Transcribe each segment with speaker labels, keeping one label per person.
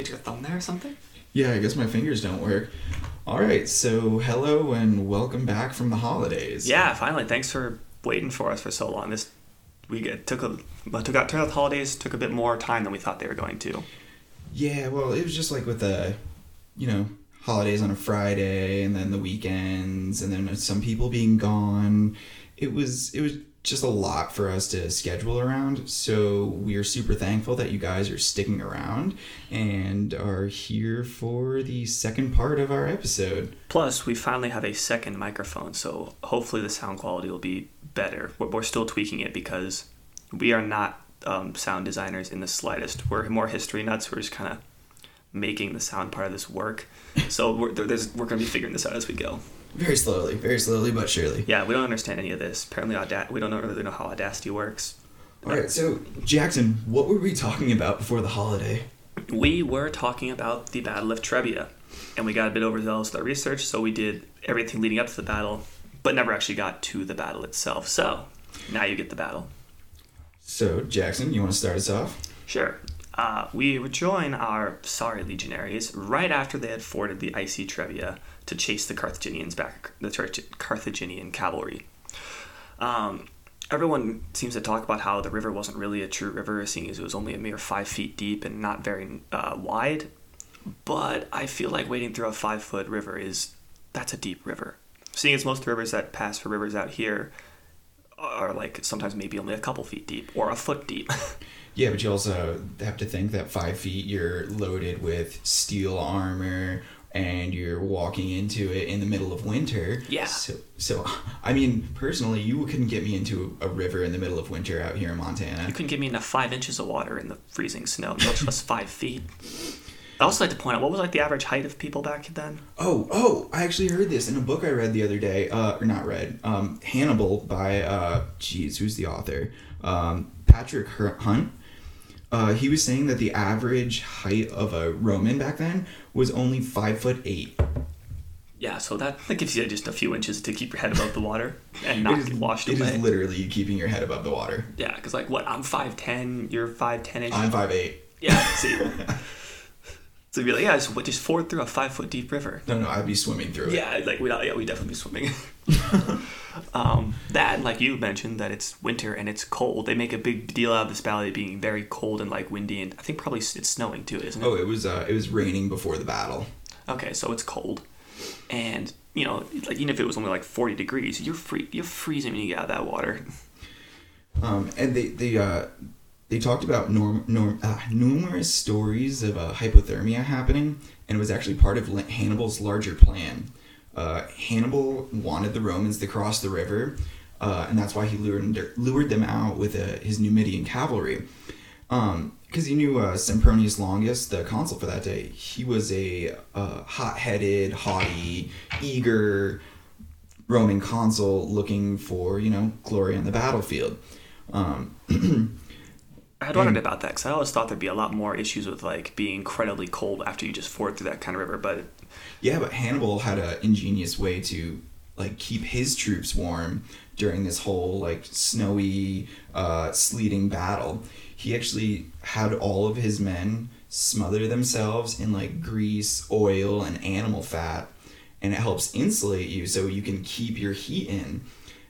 Speaker 1: Get your thumb there or something?
Speaker 2: Yeah, I guess my fingers don't work. All right, so hello and welcome back from the holidays.
Speaker 1: Yeah, finally. Thanks for waiting for us for so long. This we get, took a but took out turned out the holidays took a bit more time than we thought they were going to.
Speaker 2: Yeah, well, it was just like with the, you know, holidays on a Friday and then the weekends and then some people being gone. It was it was just a lot for us to schedule around. So we are super thankful that you guys are sticking around and are here for the second part of our episode.
Speaker 1: Plus, we finally have a second microphone, so hopefully the sound quality will be better. We're, we're still tweaking it because we are not um, sound designers in the slightest. We're more history nuts. We're just kind of making the sound part of this work. So we're, there's, we're going to be figuring this out as we go.
Speaker 2: Very slowly, very slowly but surely.
Speaker 1: Yeah, we don't understand any of this. Apparently, Auda- we don't really know how Audacity works.
Speaker 2: All right, so Jackson, what were we talking about before the holiday?
Speaker 1: We were talking about the Battle of Trebia, and we got a bit overzealous with our research, so we did everything leading up to the battle, but never actually got to the battle itself. So now you get the battle.
Speaker 2: So, Jackson, you want to start us off?
Speaker 1: Sure. Uh, we would join our sorry legionaries right after they had forded the icy Trebia to chase the Carthaginians back, the Car- Carthaginian cavalry. Um, everyone seems to talk about how the river wasn't really a true river, seeing as it was only a mere five feet deep and not very uh, wide. But I feel like wading through a five foot river is that's a deep river. Seeing as most rivers that pass for rivers out here are like sometimes maybe only a couple feet deep or a foot deep.
Speaker 2: Yeah, but you also have to think that five feet you're loaded with steel armor and you're walking into it in the middle of winter.
Speaker 1: Yeah.
Speaker 2: So, so I mean, personally, you couldn't get me into a river in the middle of winter out here in Montana.
Speaker 1: You couldn't get me into five inches of water in the freezing snow, much less five feet. I also like to point out what was like the average height of people back then.
Speaker 2: Oh, oh! I actually heard this in a book I read the other day. Uh, or not read. Um, Hannibal by uh, geez, who's the author? Um, Patrick Hunt. Uh, he was saying that the average height of a Roman back then was only five foot eight.
Speaker 1: Yeah, so that, that gives you just a few inches to keep your head above the water and not
Speaker 2: is-
Speaker 1: get washed
Speaker 2: it
Speaker 1: away.
Speaker 2: It is literally keeping your head above the water.
Speaker 1: yeah, because like what I'm five ten, you're five ten ish.
Speaker 2: I'm five eight.
Speaker 1: Yeah, see. so you'd be like, yeah, just, just ford through a five foot deep river.
Speaker 2: No, no, I'd be swimming through it.
Speaker 1: Yeah, like we yeah we definitely be swimming. um, that and like you mentioned that it's winter and it's cold. They make a big deal out of this valley being very cold and like windy and I think probably it's snowing too, isn't it?
Speaker 2: Oh, it was uh, it was raining before the battle.
Speaker 1: Okay, so it's cold, and you know, like even if it was only like forty degrees, you're free, you're freezing when you get out of that water.
Speaker 2: Um, and they they uh, they talked about norm, norm, uh, numerous stories of uh, hypothermia happening, and it was actually part of Hannibal's larger plan. Uh, Hannibal wanted the Romans to cross the river, uh, and that's why he lured lured them out with uh, his Numidian cavalry. Because he knew uh, Sempronius Longus, the consul for that day, he was a uh, hot-headed, haughty, eager Roman consul looking for you know glory on the battlefield. Um,
Speaker 1: I had wondered about that because I always thought there'd be a lot more issues with like being incredibly cold after you just ford through that kind of river, but
Speaker 2: Yeah, but Hannibal had an ingenious way to like keep his troops warm during this whole like snowy, uh, sleeting battle. He actually had all of his men smother themselves in like grease, oil, and animal fat, and it helps insulate you so you can keep your heat in.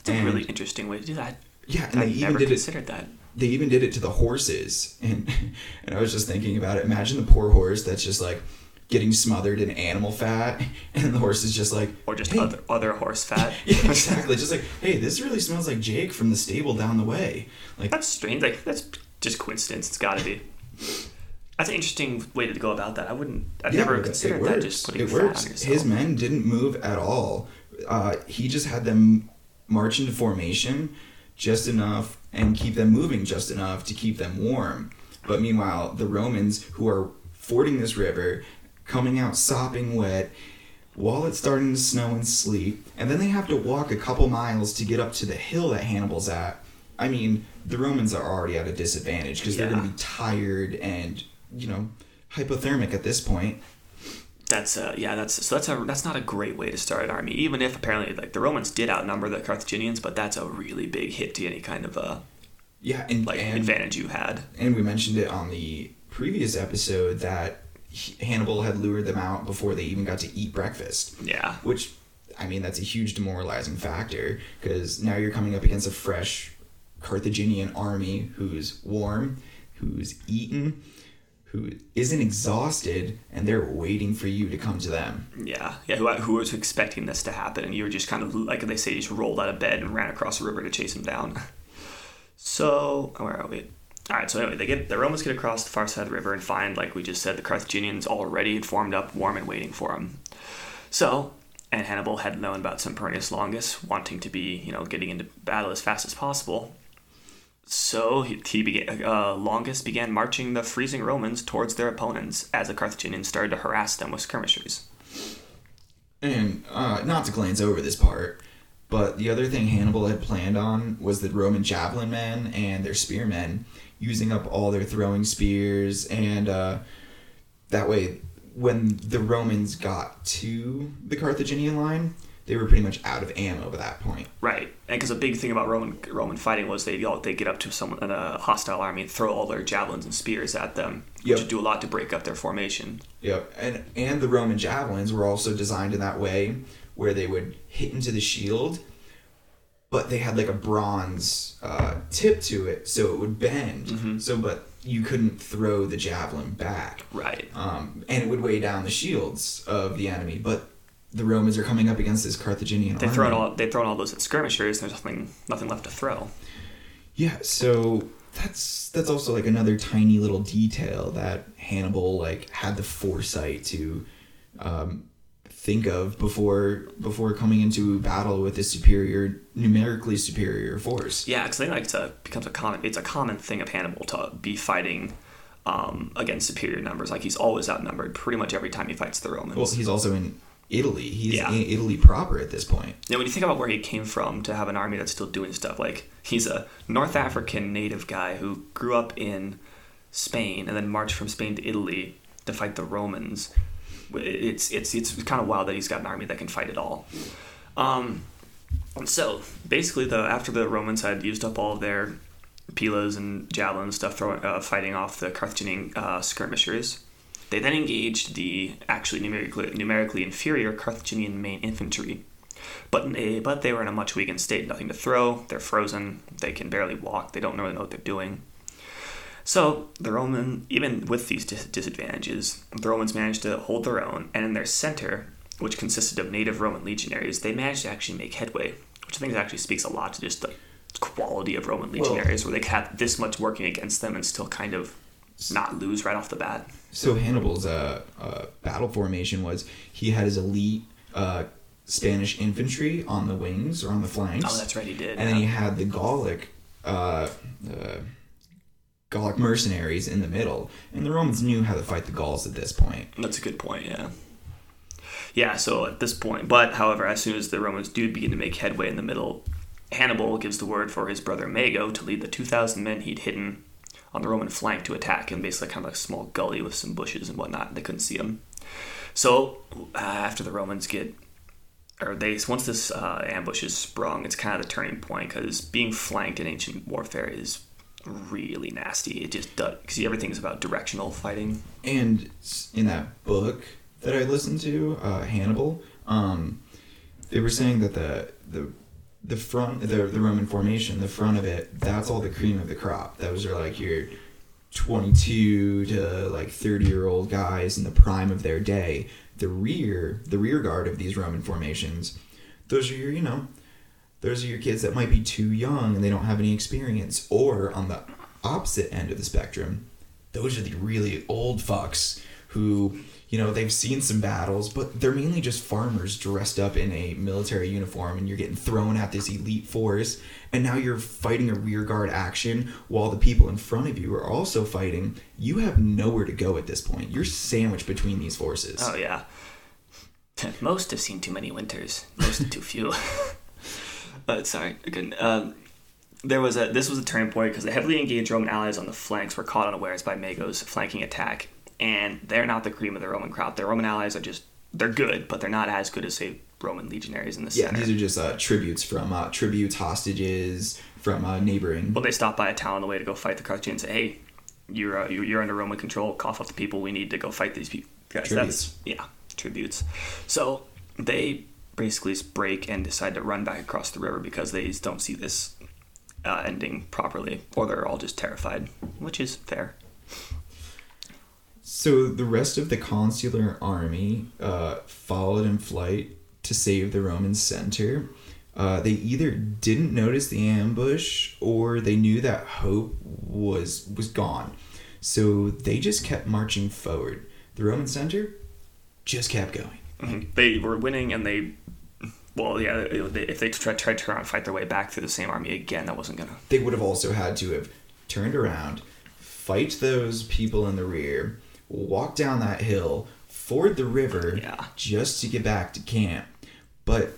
Speaker 1: it's a really interesting way to do that.
Speaker 2: yeah, and
Speaker 1: I
Speaker 2: they even
Speaker 1: never
Speaker 2: did it
Speaker 1: considered that.
Speaker 2: They even did it to the horses and and I was just thinking about it. Imagine the poor horse that's just like getting smothered in animal fat and the horse is just like
Speaker 1: Or just
Speaker 2: "Hey."
Speaker 1: other other horse fat.
Speaker 2: Yeah, exactly. Just like, hey, this really smells like Jake from the stable down the way. Like
Speaker 1: That's strange. Like that's just coincidence. It's got to be. That's an interesting way to go about that. I wouldn't. I've
Speaker 2: yeah,
Speaker 1: never considered that. Just putting
Speaker 2: it
Speaker 1: fat
Speaker 2: works.
Speaker 1: on yourself.
Speaker 2: His men didn't move at all. Uh, he just had them march into formation just enough and keep them moving just enough to keep them warm. But meanwhile, the Romans who are fording this river, coming out sopping wet, while it's starting to snow and sleet, and then they have to walk a couple miles to get up to the hill that Hannibal's at. I mean, the Romans are already at a disadvantage because they're going to be tired and, you know, hypothermic at this point.
Speaker 1: That's uh, yeah. That's so that's a that's not a great way to start an army. Even if apparently like the Romans did outnumber the Carthaginians, but that's a really big hit to any kind of uh
Speaker 2: Yeah, and
Speaker 1: like
Speaker 2: and,
Speaker 1: advantage you had.
Speaker 2: and we mentioned it on the previous episode that Hannibal had lured them out before they even got to eat breakfast.
Speaker 1: Yeah.
Speaker 2: Which, I mean, that's a huge demoralizing factor because now you're coming up against a fresh Carthaginian army who's warm, who's eaten, who isn't exhausted, and they're waiting for you to come to them.
Speaker 1: Yeah, yeah. Who, who was expecting this to happen, and you were just kind of like they say, you just rolled out of bed and ran across the river to chase him down. So where are we? All right. So anyway, they get the Romans get across the far side of the river and find, like we just said, the Carthaginians already had formed up, warm and waiting for them. So, and Hannibal had known about Sempronius Longus wanting to be, you know, getting into battle as fast as possible. So he, began. Uh, Longus began marching the freezing Romans towards their opponents as the Carthaginians started to harass them with skirmishers.
Speaker 2: And uh, not to glance over this part, but the other thing Hannibal had planned on was the Roman javelin men and their spearmen using up all their throwing spears, and uh, that way, when the Romans got to the Carthaginian line, they were pretty much out of ammo by that point.
Speaker 1: Right, and because a big thing about Roman Roman fighting was they all they get up to someone a hostile army and throw all their javelins and spears at them, which
Speaker 2: Yep.
Speaker 1: would do a lot to break up their formation.
Speaker 2: Yep, and and the Roman javelins were also designed in that way, where they would hit into the shield, but they had like a bronze uh, tip to it, so it would bend. So, but you couldn't throw the javelin back,
Speaker 1: Right.
Speaker 2: um, and it would weigh down the shields of the enemy. But the Romans are coming up against this Carthaginian
Speaker 1: They
Speaker 2: army.
Speaker 1: throw all they thrown all those skirmishers. And there's nothing nothing left to throw.
Speaker 2: Yeah, so that's that's also like another tiny little detail that Hannibal like had the foresight to um, think of before before coming into battle with a superior numerically superior force.
Speaker 1: Yeah, because I think like it's a becomes a common it's a common thing of Hannibal to be fighting um, against superior numbers. Like he's always outnumbered pretty much every time he fights the Romans.
Speaker 2: Well, he's also in Italy. He's
Speaker 1: Yeah.
Speaker 2: in Italy proper at this point.
Speaker 1: Now, when you think about where he came from to have an army that's still doing stuff, like he's a North African native guy who grew up in Spain and then marched from Spain to Italy to fight the Romans. It's it's it's kind of wild that he's got an army that can fight it all. Um, so basically, the after the Romans had used up all of their pilas and javelins stuff, throwing uh, fighting off the Carthaginian uh, skirmishers, they then engaged the actually numerically numerically inferior Carthaginian main infantry. But they, but they were in a much weakened state, nothing to throw. They're frozen. They can barely walk. They don't really know what they're doing. So the Roman, even with these dis- disadvantages, the Romans managed to hold their own, and in their center, which consisted of native Roman legionaries, they managed to actually make headway, which I think actually speaks a lot to just the quality of Roman legionaries, where they had this much working against them and still kind of not lose right off the bat.
Speaker 2: So Hannibal's uh, uh, battle formation was he had his elite uh, Spanish infantry on the wings or on the flanks.
Speaker 1: Oh, that's right, he did.
Speaker 2: and then
Speaker 1: yeah.
Speaker 2: he had the Gallic, uh, uh, Gallic mercenaries in the middle, and the Romans knew how to fight the Gauls at this point.
Speaker 1: That's a good point, yeah. Yeah, so at this point, but however, as soon as the Romans do begin to make headway in the middle, Hannibal gives the word for his brother Mago to lead the 2,000 men he'd hidden on the Roman flank to attack in basically kind of like a small gully with some bushes and whatnot. They couldn't see him. So uh, after the Romans get, or they once this uh, ambush is sprung, it's kind of the turning point because being flanked in ancient warfare is really nasty. It just does because everything's about directional fighting.
Speaker 2: And in that book that I listened to, uh, Hannibal, um, they were saying that the the the front, the, the Roman formation, the front of it, that's all the cream of the crop. Those are like your 22 to like 30 year old guys in the prime of their day. The rear, the rear guard of these Roman formations, those are your, you know, those are your kids that might be too young and they don't have any experience. Or on the opposite end of the spectrum, those are the really old fucks who, you know, they've seen some battles, but they're mainly just farmers dressed up in a military uniform and you're getting thrown at this elite force. And now you're fighting a rear guard action while the people in front of you are also fighting. You have nowhere to go at this point. You're sandwiched between these forces.
Speaker 1: Oh yeah. Most have seen too many winters. Most too few. uh, sorry, again. Um, there was a this was a turning point because the heavily engaged Roman allies on the flanks were caught unawares by Mago's flanking attack, and they're not the cream of the Roman crop. Their Roman allies are just they're good, but they're not as good as say Roman legionaries in the
Speaker 2: Yeah,
Speaker 1: center.
Speaker 2: these are just uh, tributes from uh, tributes, hostages from uh, neighboring.
Speaker 1: well, they stop by a town on the way to go fight the Carthaginians. say, Hey, you're uh, you're you're under Roman control. Cough up the people. We need to go fight these people. Guys,
Speaker 2: Tributes.
Speaker 1: yeah, tributes. So they basically just break and decide to run back across the river because they don't see this uh, ending properly, or they're all just terrified, which is fair.
Speaker 2: So the rest of the consular army uh, followed in flight to save the Roman center. Uh, they either didn't notice the ambush or they knew that hope was was gone. So they just kept marching forward. The Roman center just kept going.
Speaker 1: Mhm. They were winning, and they. Well, yeah. they- If they tried, tried to turn around and fight their way back through the same army again, that wasn't gonna.
Speaker 2: They would have also had to have turned around, fight those people in the rear, walk down that hill, ford the river
Speaker 1: Yeah.
Speaker 2: just to get back to camp. But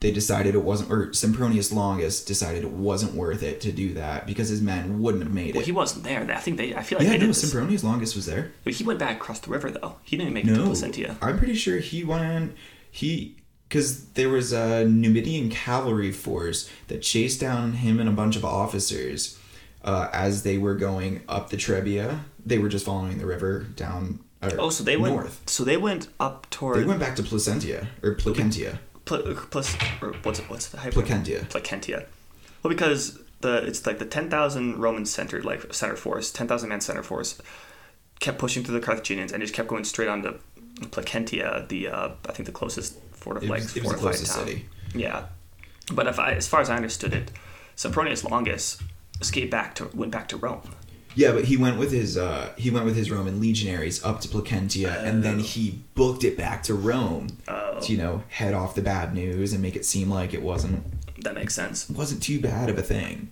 Speaker 2: they decided it wasn't, or Sempronius Longus decided it wasn't worth it to do that because his men wouldn't have made it.
Speaker 1: Well, he wasn't there. I think they. I feel like
Speaker 2: yeah, no. Sempronius Longus was there.
Speaker 1: But he went back across the river though. He didn't make it to
Speaker 2: No,
Speaker 1: Placentia.
Speaker 2: I'm pretty sure he went. He because there was a Numidian cavalry force that chased down him and a bunch of officers uh, as they were going up the Trebia. They were just following the river down. uh,
Speaker 1: Oh, so they went.
Speaker 2: north.
Speaker 1: So they went up toward.
Speaker 2: They went back to Placentia or Placentia.
Speaker 1: Pl- plus, or what's it? What's the hyper?
Speaker 2: Placentia.
Speaker 1: Placentia. Well, because the it's like the ten thousand Roman center like center force, ten thousand man center force, kept pushing through the Carthaginians and just kept going straight on to Placentia, the uh, I think the closest fort of like fortified
Speaker 2: closest
Speaker 1: town.
Speaker 2: city.
Speaker 1: Yeah, but if I, as far as I understood it, Sempronius Longus escaped back to went back to Rome.
Speaker 2: Yeah, but he went with his uh, he went with his Roman legionaries up to Placentia, and then he booked it back to Rome
Speaker 1: Oh.
Speaker 2: to you know head off the bad news and make it seem like it wasn't
Speaker 1: That makes sense.
Speaker 2: wasn't too bad of a thing.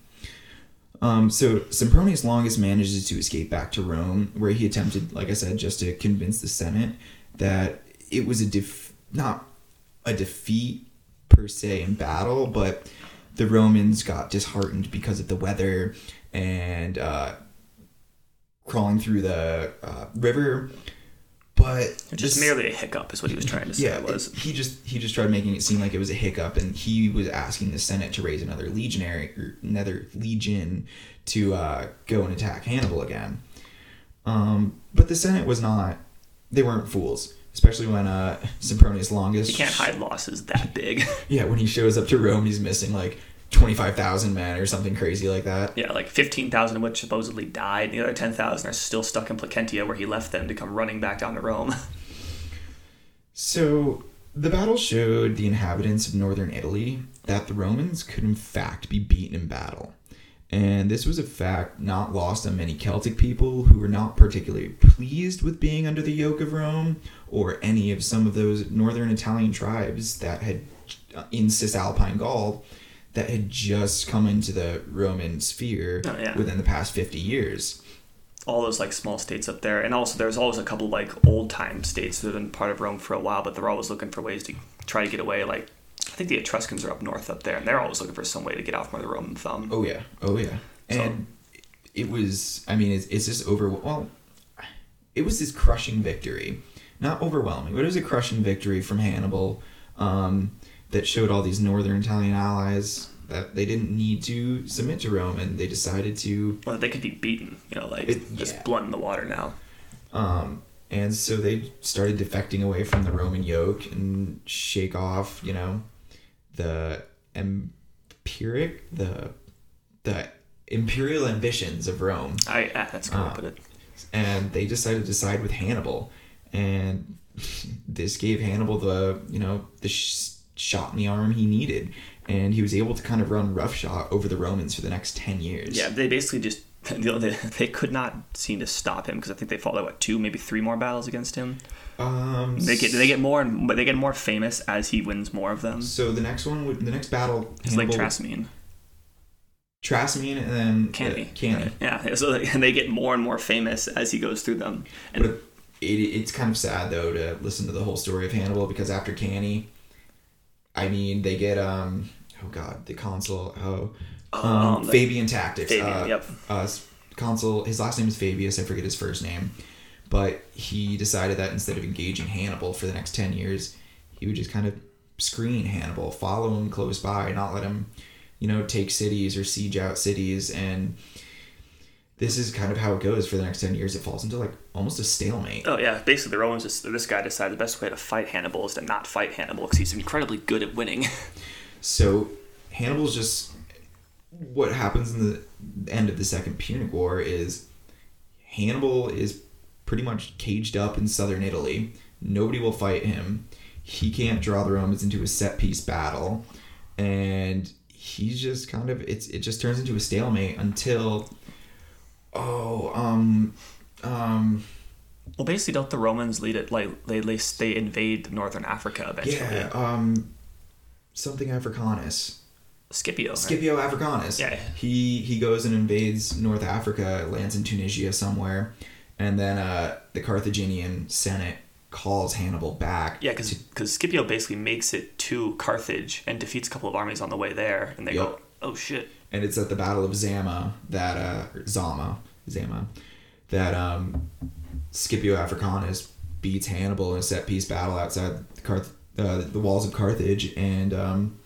Speaker 2: Um, so Sempronius Longus manages to escape back to Rome, where he attempted, like I said, just to convince the Senate that it was a def- not a defeat per se in battle, but the Romans got disheartened because of the weather and uh, crawling through the uh, river. But
Speaker 1: Just
Speaker 2: this-
Speaker 1: merely a hiccup is what he was trying to say.
Speaker 2: yeah,
Speaker 1: was
Speaker 2: he just he just tried making it seem like it was a hiccup, and he was asking the Senate to raise another legionary or another legion to uh, go and attack Hannibal again. Um, but the Senate was not; they weren't fools, especially when uh, Sempronius Longus.
Speaker 1: you can't hide losses that big.
Speaker 2: Yeah, when he shows up to Rome, he's missing like twenty five thousand men or something crazy like that.
Speaker 1: Yeah, like 15,000 of which supposedly died. The other 10,000 are still stuck in Placentia where he left them to come running back down to Rome.
Speaker 2: So the battle showed the inhabitants of northern Italy that the Romans could in fact be beaten in battle. And this was a fact not lost on many Celtic people who were not particularly pleased with being under the yoke of Rome, or any of some of those northern Italian tribes that had uh, in Cisalpine Gaul that had just come into the Roman sphere
Speaker 1: Oh, yeah.
Speaker 2: within the past 50 years.
Speaker 1: All those like small states up there. And also there's always a couple like old time states that have been part of Rome for a while, but they're always looking for ways to try to get away. Like, think the Etruscans are up north up there, and they're always looking for some way to get off more of the Roman thumb.
Speaker 2: Oh yeah, oh yeah,
Speaker 1: So-
Speaker 2: and it was. I mean, it's, it's just over. Well, it was this crushing victory, not overwhelming, but it was a crushing victory from Hannibal um, that showed all these northern Italian allies that they didn't need to submit to Rome, and they decided to.
Speaker 1: Well, they could be beaten, you know, like
Speaker 2: It-
Speaker 1: just
Speaker 2: yeah.
Speaker 1: blood in the water now.
Speaker 2: Um, and so they started defecting away from the Roman yoke and shake off, you know, the empiric, the the imperial ambitions of Rome.
Speaker 1: I ah, that's a good way to
Speaker 2: Ah.
Speaker 1: put it.
Speaker 2: and they decided to side with Hannibal, and this gave Hannibal the you know the sh- shot in the arm he needed, and he was able to kind of run roughshod over the Romans for the next ten years.
Speaker 1: Yeah, they basically just they, they could not seem to stop him because I think they fought like what two, maybe three more battles against him.
Speaker 2: Um.
Speaker 1: They get they get more and but they get more famous as he wins more of them.
Speaker 2: So the next one, would the next battle,
Speaker 1: It's like Trasimene,
Speaker 2: Trasimene, and then
Speaker 1: Cannae,
Speaker 2: uh, Cannae.
Speaker 1: Yeah, so they, and they get more and more famous as he goes through them. And
Speaker 2: But it, it's kind of sad though to listen to the whole story of Hannibal because after Cannae, I mean they get um oh god the consul oh um,
Speaker 1: Um, the-
Speaker 2: Fabian tactics
Speaker 1: Fabian,
Speaker 2: uh,
Speaker 1: yep.
Speaker 2: uh, consul his last name is Fabius I forget his first name but he decided that instead of engaging Hannibal for the next ten years he would just kind of screen Hannibal follow him close by not let him you know take cities or siege out cities and this is kind of how it goes for the next 10 years. It falls into like almost a stalemate.
Speaker 1: Oh yeah, basically the Romans just this guy decided the best way to fight Hannibal is to not fight Hannibal because he's incredibly good at winning.
Speaker 2: So Hannibal's just what happens in the end of the Second Punic War is Hannibal is pretty much caged up in southern Italy. Nobody will fight him. He can't draw the Romans into a set piece battle, and he's just kind of it's it just turns into a stalemate until oh um um
Speaker 1: well, basically, don't the Romans lead it like they they, they invade northern Africa eventually?
Speaker 2: yeah um something Africanus.
Speaker 1: Scipio. right?
Speaker 2: Scipio Africanus.
Speaker 1: Yeah.
Speaker 2: He he goes and invades North Africa, lands in Tunisia somewhere, and then uh, the Carthaginian Senate calls Hannibal back.
Speaker 1: Yeah, because Scipio basically makes it to Carthage and defeats a couple of armies on the way there, and they go, "Oh shit!"
Speaker 2: and it's at the Battle of Zama that uh, Zama Zama that um, Scipio Africanus beats Hannibal in a set piece battle outside the, Carth- uh, the walls of Carthage, and um,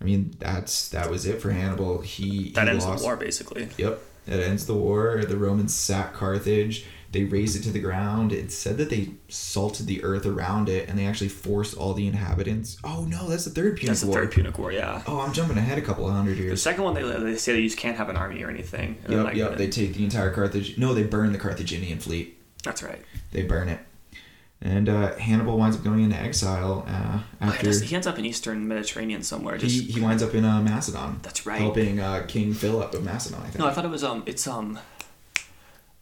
Speaker 2: I mean that's that was it for Hannibal. He
Speaker 1: That
Speaker 2: he
Speaker 1: ends
Speaker 2: lost.
Speaker 1: the war basically.
Speaker 2: Yep, it ends the war. The Romans sack Carthage. They razed it to the ground. It said that they salted the earth around it, and they actually forced all the inhabitants. Oh no, that's the third Punic
Speaker 1: That's the
Speaker 2: War.
Speaker 1: third Punic War. Yeah.
Speaker 2: Oh, I'm jumping ahead a couple of hundred
Speaker 1: The second one, they they say that you just can't have an army or anything.
Speaker 2: Yep,
Speaker 1: like,
Speaker 2: yep. They take the entire Carthage. No, they burn the Carthaginian fleet.
Speaker 1: that's right.
Speaker 2: They burn it, and uh, Hannibal winds up going into exile uh,
Speaker 1: Oh,
Speaker 2: after
Speaker 1: he ends up in Eastern Mediterranean somewhere. Just
Speaker 2: he, he winds up in uh, Macedon.
Speaker 1: That's right.
Speaker 2: Helping uh, King Philip of Macedon. I think.
Speaker 1: no, I thought it was um, it's um,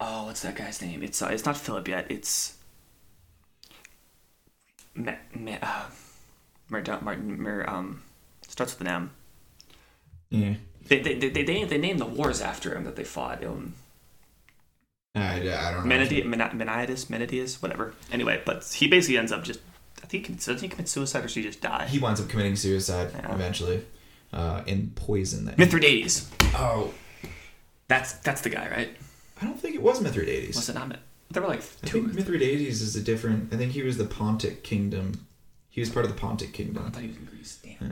Speaker 1: oh, what's that guy's name? It's uh, it's not Philip yet. It's me, me, uh, Martin, Mer, um, starts with an M.
Speaker 2: yeah.
Speaker 1: They they, they, they, they, they named the wars after him that they fought. Um,
Speaker 2: I, I don't know.
Speaker 1: Menidi, Mena- Menidius, Menidius, whatever. Anyway, but he basically ends up just. I think he doesn't he commit suicide or does he just die?
Speaker 2: He winds up committing suicide
Speaker 1: Yeah.
Speaker 2: eventually, uh, in poison. That
Speaker 1: Mithridates.
Speaker 2: oh,
Speaker 1: That's that's the guy, right?
Speaker 2: I don't think it was Mithridates.
Speaker 1: Was it not? There were like
Speaker 2: I
Speaker 1: two.
Speaker 2: think Mithridates is a different. I think he was the Pontic kingdom. He was part of the Pontic Kingdom.
Speaker 1: I
Speaker 2: kingdom.
Speaker 1: thought he was in Greece. Damn.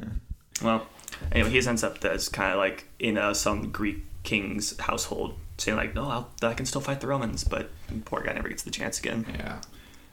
Speaker 2: Yeah.
Speaker 1: Well, anyway, he ends up as kind of like in uh, some Greek king's household, saying like, "No, I'll, I can still fight the Romans," but poor guy never gets the chance again.
Speaker 2: Yeah.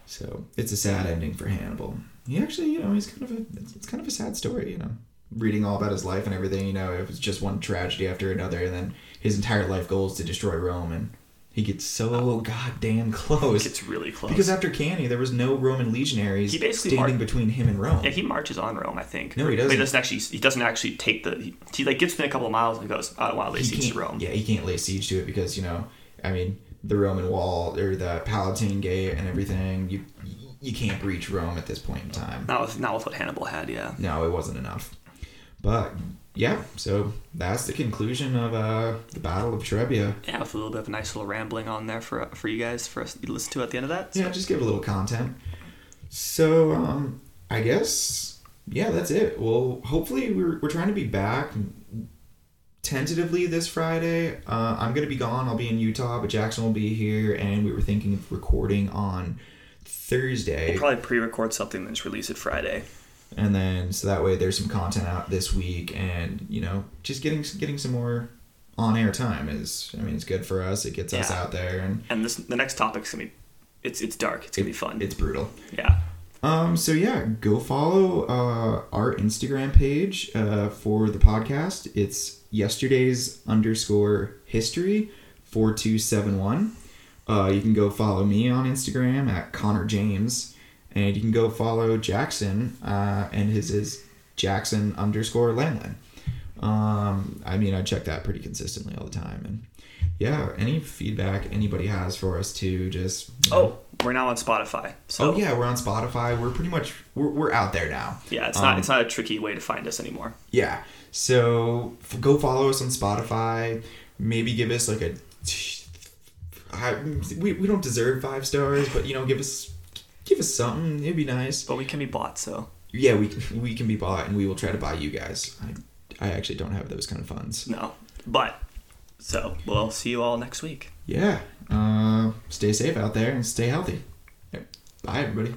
Speaker 2: So it's a sad ending for Hannibal. He actually, you know, he's kind of a. It's, it's kind of a sad story, you know. Reading all about his life and everything, you know, it was just one tragedy after another, and then his entire life goal is to destroy Rome, and he gets so oh. goddamn close.
Speaker 1: It's really close.
Speaker 2: Because after Cannae, there was no Roman legionaries
Speaker 1: He basically
Speaker 2: standing
Speaker 1: mar-
Speaker 2: between him and Rome.
Speaker 1: yeah, he marches on Rome, I think.
Speaker 2: No, he doesn't.
Speaker 1: He doesn't actually. He doesn't actually take the. He, he like gets within a couple of miles and goes, "I don't want to lay
Speaker 2: He
Speaker 1: siege to Rome."
Speaker 2: Yeah, he can't lay siege to it because you know, I mean, the Roman wall or the Palatine Gate and everything. You you can't breach Rome at this point in time.
Speaker 1: Not with not with what Hannibal had. Yeah.
Speaker 2: No, it wasn't enough. But yeah, so that's the conclusion of uh, the Battle of Trebia.
Speaker 1: Yeah, with a little bit of a nice little rambling on there for for you guys for us to listen to at the end of that. So-
Speaker 2: Yeah, just give a little content. So um, I guess yeah, that's it. Well, hopefully we're we're trying to be back tentatively this Friday. Uh, I'm gonna be gone. I'll be in Utah, but Jackson will be here, and we were thinking of recording on Thursday.
Speaker 1: We'll probably pre-record something and just release it Friday.
Speaker 2: And then so that way there's some content out this week and you know just getting getting some more on air time is i mean it's good for us it gets us out there and
Speaker 1: And this the next topic's gonna be it's it's dark. It's gonna be fun.
Speaker 2: it's brutal
Speaker 1: yeah.
Speaker 2: um so yeah go follow uh our instagram page uh for the podcast it's yesterday's underscore history 4271 uh you can go follow me on instagram at connor james and you can go follow jackson uh and his is jackson underscore landlin um i mean i check that pretty consistently all the time and yeah any feedback anybody has for us to just you know-
Speaker 1: Oh, we're now on Spotify. So
Speaker 2: oh yeah we're on spotify we're pretty much we're, we're out there now
Speaker 1: yeah, it's
Speaker 2: Um,
Speaker 1: not it's not a tricky way to find us anymore.
Speaker 2: yeah. So f- go follow us on Spotify. Maybe give us like a. I, we, we don't deserve five stars, but you know, give us give us something. It'd be nice.
Speaker 1: But we can be bought, so
Speaker 2: Yeah, we we can be bought, and we will try to buy you guys. I I actually don't have those kind of funds.
Speaker 1: no. But so we'll see you all next week.
Speaker 2: Yeah. Uh, stay safe out there and stay healthy. Bye, everybody.